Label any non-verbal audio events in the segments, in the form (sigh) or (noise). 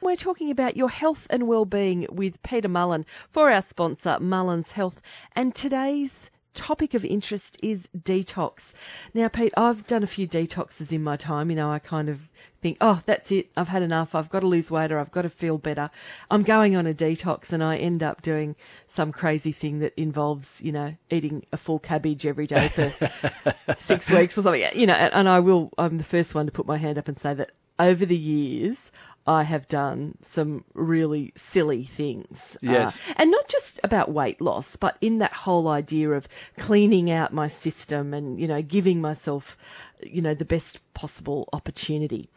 We're talking about your health and well-being with Peter Mullen for our sponsor, Mullen's Health. And today's topic of interest is detox. Now, Pete, I've done a few detoxes in my time. You know, I kind of think, oh, that's it. I've had enough. I've got to lose weight or I've got to feel better. I'm going on a detox and I end up doing some crazy thing that involves, you know, eating a full cabbage every day for (laughs) six weeks or something. You know, and, and I will, I'm the first one to put my hand up and say that over the years, I have done some really silly things. Yes. Uh, and not just about weight loss, but in that whole idea of cleaning out my system and, you know, giving myself, you know, the best possible opportunity.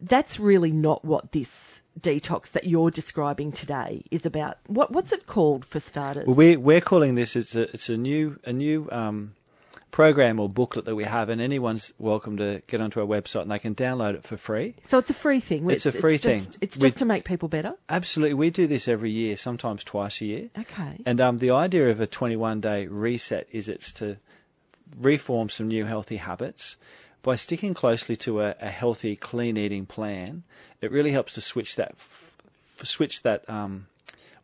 That's really not what this detox that you're describing today is about. What, what's it called for starters? Well, we're, we're calling this, it's a, it's a new, a new, um, program or booklet that we have, and anyone's welcome to get onto our website and they can download it for free. so it's a free thing. It's a free just, thing. It's We- just to make people better. Absolutely, we do this every year, sometimes twice a year. Okay. And um, the idea of a 21 day reset is it's to reform some new healthy habits. By sticking closely to a, a healthy, clean eating plan, it really helps to switch that, f- switch that, um,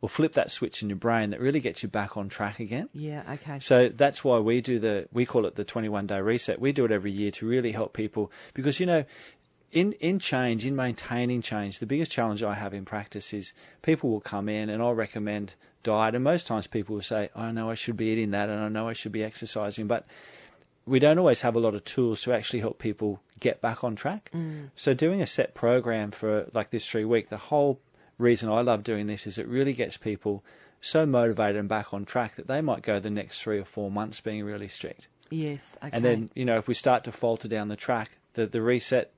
or flip that switch in your brain that really gets you back on track again. Yeah. Okay. So that's why we do the we call it the 21 day reset. We do it every year to really help people because you know in in change in maintaining change the biggest challenge I have in practice is people will come in and I'll recommend diet and most times people will say I know I should be eating that and I know I should be exercising but we don't always have a lot of tools to actually help people get back on track. Mm. So doing a set program for like this three week, the whole reason I love doing this is it really gets people so motivated and back on track that they might go the next three or four months being really strict. yes. Okay. And then, you know, if we start to falter down the track, the, the reset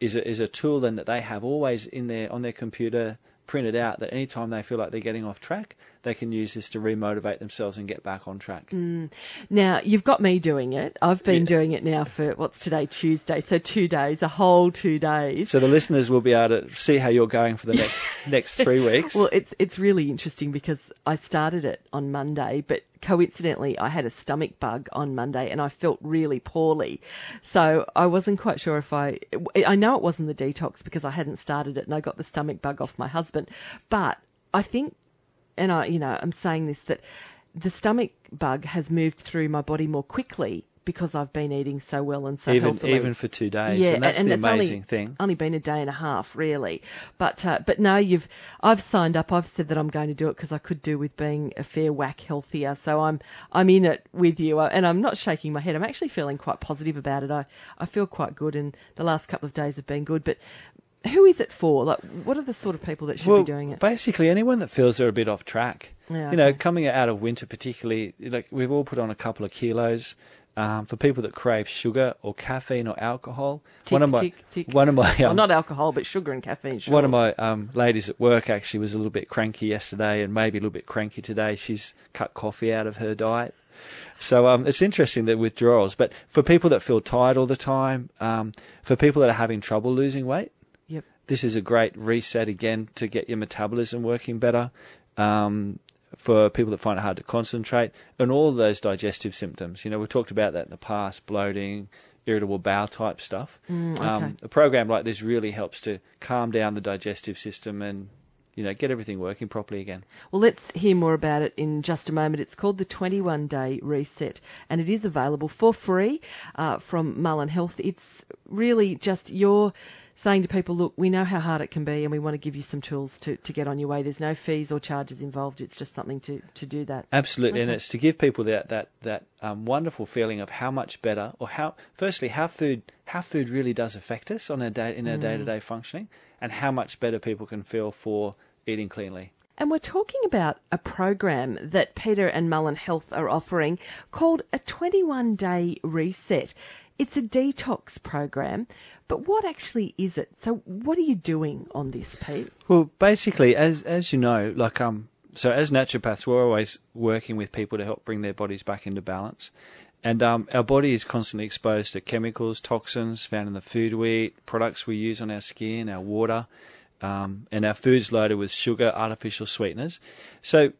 is a, is a tool then that they have always in their on their computer printed out that anytime they feel like they're getting off track, they can use this to remotivate themselves and get back on track. Mm. Now, you've got me doing it. I've been Yeah. doing it now for, what's today, Tuesday? So two days, a whole two days. So the listeners will be able to see how you're going for the next (laughs) next three weeks. Well, it's it's really interesting because I started it on Monday, but coincidentally I had a stomach bug on Monday and I felt really poorly. So I wasn't quite sure if I I know it wasn't the detox because I hadn't started it and I got the stomach bug off my husband. But I think and I you know, I'm saying this that the stomach bug has moved through my body more quickly because I've been eating so well and so even healthily. even for two days, Yeah, and that's and the amazing only, thing. Only been a day and a half, really. But uh, but no, you've I've signed up. I've said that I'm going to do it because I could do with being a fair whack healthier. So I'm I'm in it with you, and I'm not shaking my head. I'm actually feeling quite positive about it. I I feel quite good, and the last couple of days have been good. But who is it for? Like, what are the sort of people that should well, be doing it? basically anyone that feels they're a bit off track. Yeah, You know, okay. coming out of winter particularly, like we've all put on a couple of kilos. Um, for people that crave sugar or caffeine or alcohol, Tick, one of my tick, tick. one of my well, um, not alcohol, but sugar and caffeine. Sure. One of my um, ladies at work actually was a little bit cranky yesterday and maybe a little bit cranky today. She's cut coffee out of her diet. So um, it's interesting the withdrawals. But for people that feel tired all the time, um, for people that are having trouble losing weight. This is a great reset again to get your metabolism working better. Um, for people that find it hard to concentrate, and all those digestive symptoms. You know, we've talked about that in the past, bloating, irritable bowel type stuff. Mm, okay. um, a program like this really helps to calm down the digestive system and, you know, get everything working properly again. Well, let's hear more about it in just a moment. It's called the 21 Day Reset and it is available for free uh, from Mullen Health. It's really just your saying to people, look, we know how hard it can be and we want to give you some tools to, to get on your way. There's no fees or charges involved. It's just something to, to do that. Absolutely, and it's to give people that that that um, wonderful feeling of how much better, or how firstly how food how food really does affect us on our day in our day to day functioning, and how much better people can feel for eating cleanly. And we're talking about a program that Peter and Mullen Health are offering called a 21 Day Reset. It's a detox program, but what actually is it? So, what are you doing on this, Pete? Well, basically, as as you know, like um, so as naturopaths, we're always working with people to help bring their bodies back into balance. And um, our body is constantly exposed to chemicals, toxins found in the food we eat, products we use on our skin, our water, um, and our food's loaded with sugar, artificial sweeteners. So,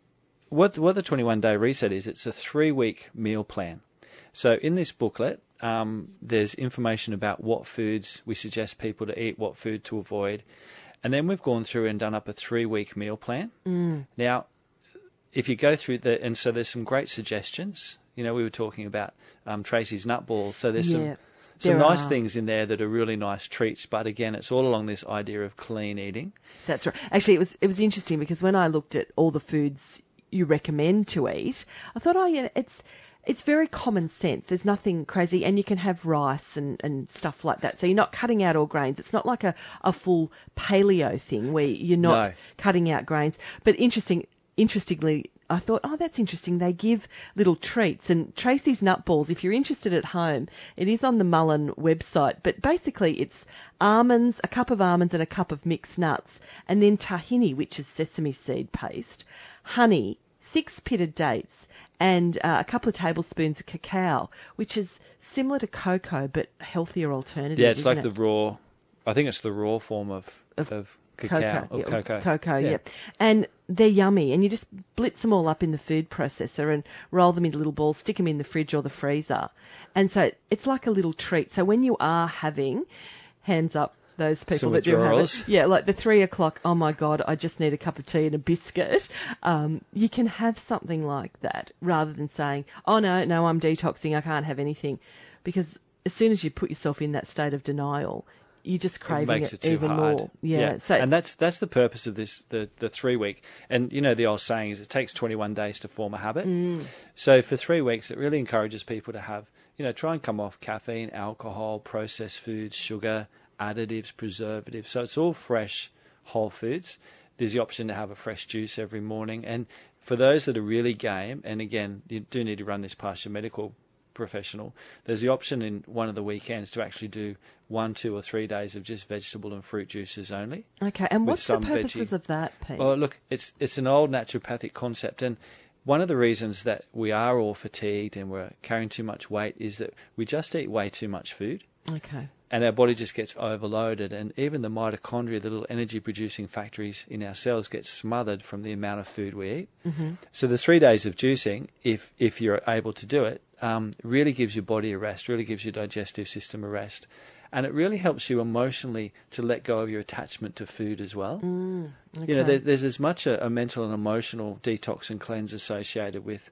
what what the 21 day reset is, it's a three week meal plan. So in this booklet, um, there's information about what foods we suggest people to eat, what food to avoid, And then we've gone through and done up a three week meal plan. Mm. Now, if you go through the, and so there's some great suggestions. You know, we were talking about um, Tracy's nut balls. So there's Yeah, some some there nice are. things in there that are really nice treats. But again, it's all along this idea of clean eating. That's right. Actually, it was it was interesting because when I looked at all the foods you recommend to eat, I thought, oh yeah, it's it's very common sense. There's nothing crazy, and you can have rice and, and stuff like that. So you're not cutting out all grains. It's not like a, a full paleo thing where you're not No. cutting out grains. But interesting, interestingly, I thought, oh, that's interesting. They give little treats and Tracy's nut balls. If you're interested at home, it is on the Mullen website. But basically, it's almonds, a cup of almonds, and a cup of mixed nuts, and then tahini, which is sesame seed paste, honey, six pitted dates, and uh, a couple of tablespoons of cacao, which is similar to cocoa but healthier alternative. Yeah, it's isn't like it? the raw. I think it's the raw form of Of of, cacao cocoa, or yeah, cocoa. cocoa, Yeah. yeah. And they're yummy, and you just blitz them all up in the food processor and roll them into little balls, stick them in the fridge or the freezer, and so it's like a little treat. So when you are having, hands up. Those people Some that do have it, yeah, like the three o'clock. Oh my God, I just need a cup of tea and a biscuit. Um, you can have something like that rather than saying, "Oh no, no, I'm detoxing. I can't have anything," because as soon as you put yourself in that state of denial, you're just it craving makes it, it too even hard. more. Yeah. So and that's that's the purpose of this the the three week. And you know the old saying is it takes 21 days to form a habit. Mm. So for three weeks, it really encourages people to have you know try and come off caffeine, alcohol, processed foods, sugar, additives, preservatives. So it's all fresh, whole foods. There's the option to have a fresh juice every morning. And for those that are really game, and again, you do need to run this past your medical professional, there's the option in one of the weekends to actually do one, two, or three days of just vegetable and fruit juices only. Okay, and what's the purposes veggie. of that, Pete? Well, look, it's it's an old naturopathic concept, and one of the reasons that we are all fatigued and we're carrying too much weight is that we just eat way too much food, okay, and our body just gets overloaded, and even the mitochondria, the little energy-producing factories in our cells, get smothered from the amount of food we eat. hmm So the three days of juicing, if if you're able to do it, um, really gives your body a rest, really gives your digestive system a rest, and it really helps you emotionally to let go of your attachment to food as well. mm, okay. You know, there, there's as much a, a mental and emotional detox and cleanse associated with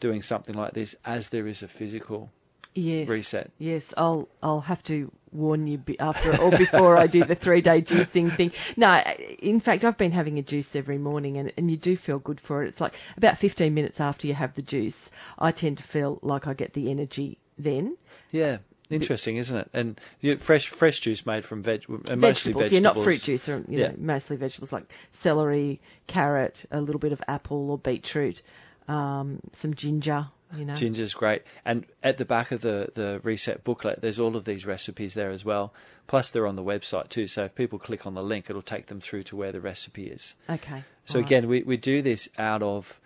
doing something like this as there is a physical yes, reset. Yes, I'll I'll have to warn you after or before I do the three day juicing thing. No, in fact, I've been having a juice every morning, and and you do feel good for it. It's like about 15 minutes after you have the juice, I tend to feel like I get the energy then. Yeah, interesting, isn't it? And you fresh fresh juice made from veg, uh, mostly vegetables, vegetables. yeah, not fruit juice, or you Yeah. know, mostly vegetables like celery, carrot, a little bit of apple or beetroot, um, some ginger. You know, Ginger's great. And at the back of the, the reset booklet, there's all of these recipes there as well. Plus, they're on the website too. So if people click on the link, it'll take them through to where the recipe is. okay. So all right. again, we, we do this out of,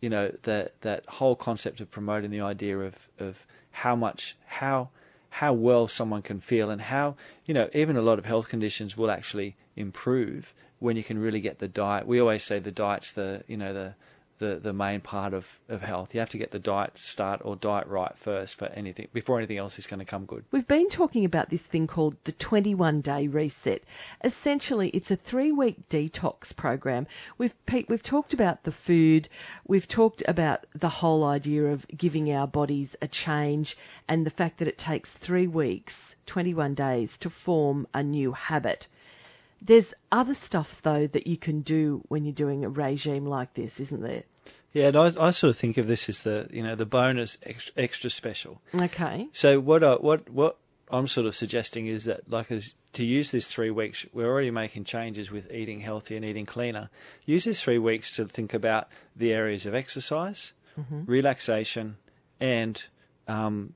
you know, that that whole concept of promoting the idea of, of how much how how well someone can feel and how you know even a lot of health conditions will actually improve when you can really get the diet. We always say the diet's the you know the the, the main part of, of health. You have to get the diet start or diet right first for anything before anything else is going to come good. We've been talking about this thing called the 21 day reset. Essentially, it's a three week detox program. We've, Pete, we've talked about the food. We've talked about the whole idea of giving our bodies a change and the fact that it takes three weeks, 21 days to form a new habit. There's other stuff though that you can do when you're doing a regime like this, isn't there? Yeah, and I, I sort of think of this as the you know the bonus extra, extra special. Okay. So what I, what what I'm sort of suggesting is that like as to use this three weeks, we're already making changes with eating healthy and eating cleaner. Use this three weeks to think about the areas of exercise, Mhm. relaxation, and um,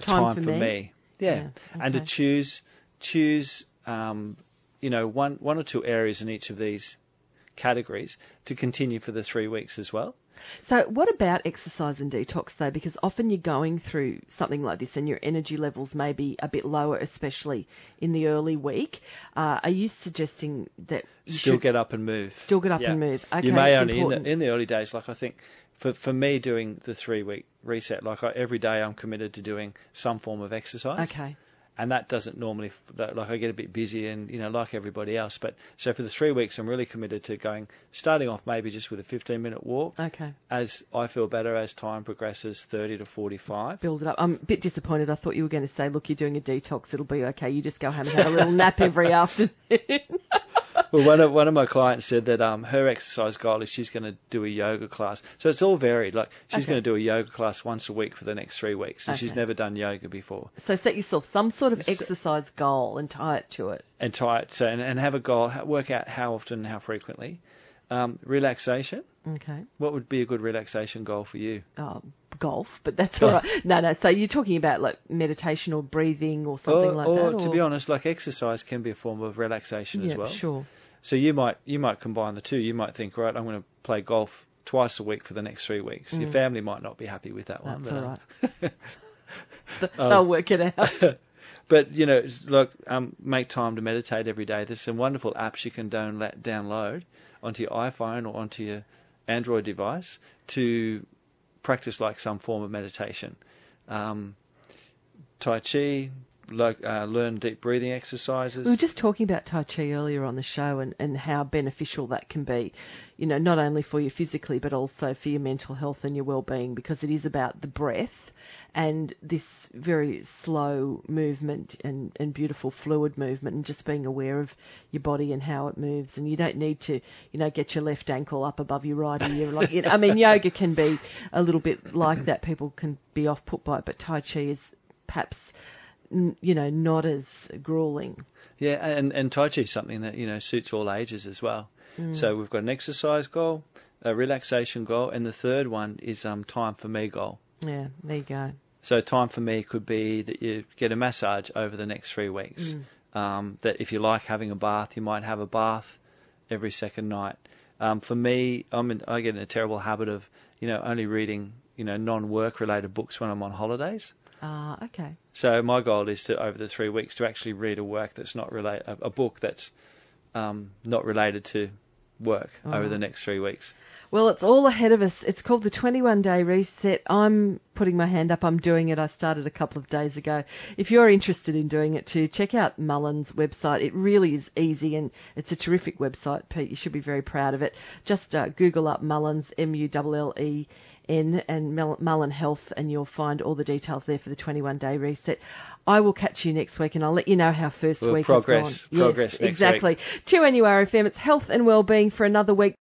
Time for me. Yeah. Yeah, and to choose choose um, you know one one or two areas in each of these categories to continue for the three weeks as well. So, what about exercise and detox though? Because often you're going through something like this and your energy levels may be a bit lower, especially in the early week. Uh, are you suggesting that you Still get up and move. still get up Yeah. and move? Okay, you may only in the, in the early days, like I think for for me doing the three week reset, like I, every day I'm committed to doing some form of exercise. okay, and that doesn't normally like I get a bit busy and you know like everybody else. But so for the three weeks, I'm really committed to going, starting off maybe just with a 15 minute walk. Okay. As I feel better as time progresses, 30 to 45. Build it up. I'm a bit disappointed. I thought you were going to say, look, you're doing a detox. It'll be okay. You just go home and have a little nap every (laughs) afternoon. Well, one of one of my clients said that um, her exercise goal is she's going to do a yoga class. So it's all varied. Like she's Okay. going to do a yoga class once a week for the next three weeks, and she's never done yoga before. so set yourself some sort of exercise goal and tie it to it. And tie it so and, and have a goal. Work out how often, how frequently. Um, relaxation. Okay. What would be a good relaxation goal for you? Oh, golf, but that's all (laughs) right. No, no. So you're talking about like meditation or breathing or something or, like or that. to be honest, like exercise can be a form of relaxation yeah, as well. sure. So you might you might combine the two. You might think, right, I'm going to play golf twice a week for the next three weeks. Your Mm. family might not be happy with that one. That's all um, right. (laughs) (laughs) Um, They'll work it out. But you know, look, um, make time to meditate every day. There's some wonderful apps you can download, download onto your iPhone or onto your Android device to practice like some form of meditation. Um, tai Chi, like uh, learn deep breathing exercises. We were just talking about Tai Chi earlier on the show and, and how beneficial that can be, you know, not only for you physically but also for your mental health and your well-being because it is about the breath and this very slow movement and, and beautiful fluid movement and just being aware of your body and how it moves and you don't need to, you know, get your left ankle up above your right ear. Like, you know, I mean, yoga can be a little bit like that. People can be off put by it, but Tai Chi is perhaps, you know, not as grueling. Yeah, and and Tai Chi is something that you know suits all ages as well. Mm. So we've got an exercise goal, a relaxation goal, and the third one is um, time for me goal. Yeah, there you go. So time for me could be that you get a massage over the next three weeks. Mm. Um, that if you like having a bath, you might have a bath every second night. Um, for me, I'm in, I get in a terrible habit of you know only reading you know non-work related books when I'm on holidays. Ah, okay. So my goal is to over the three weeks to actually read a work that's not relate a, a book that's um, not related to work over the next three weeks. Well, it's all ahead of us. It's called the 21 day reset. I'm putting my hand up. I'm doing it. I started a couple of days ago. If you're interested in doing it too, check out Mullen's website. It really is easy and it's a terrific website, Pete. You should be very proud of it. Just uh, Google up Mullen's, M-U-L-L-E. N and Mullen Health, and you'll find all the details there for the 21 day reset. I will catch you next week, and I'll let you know how first Well, week progress- has gone. progress yes, exactly. To NURFM, it's health and well-being for another week.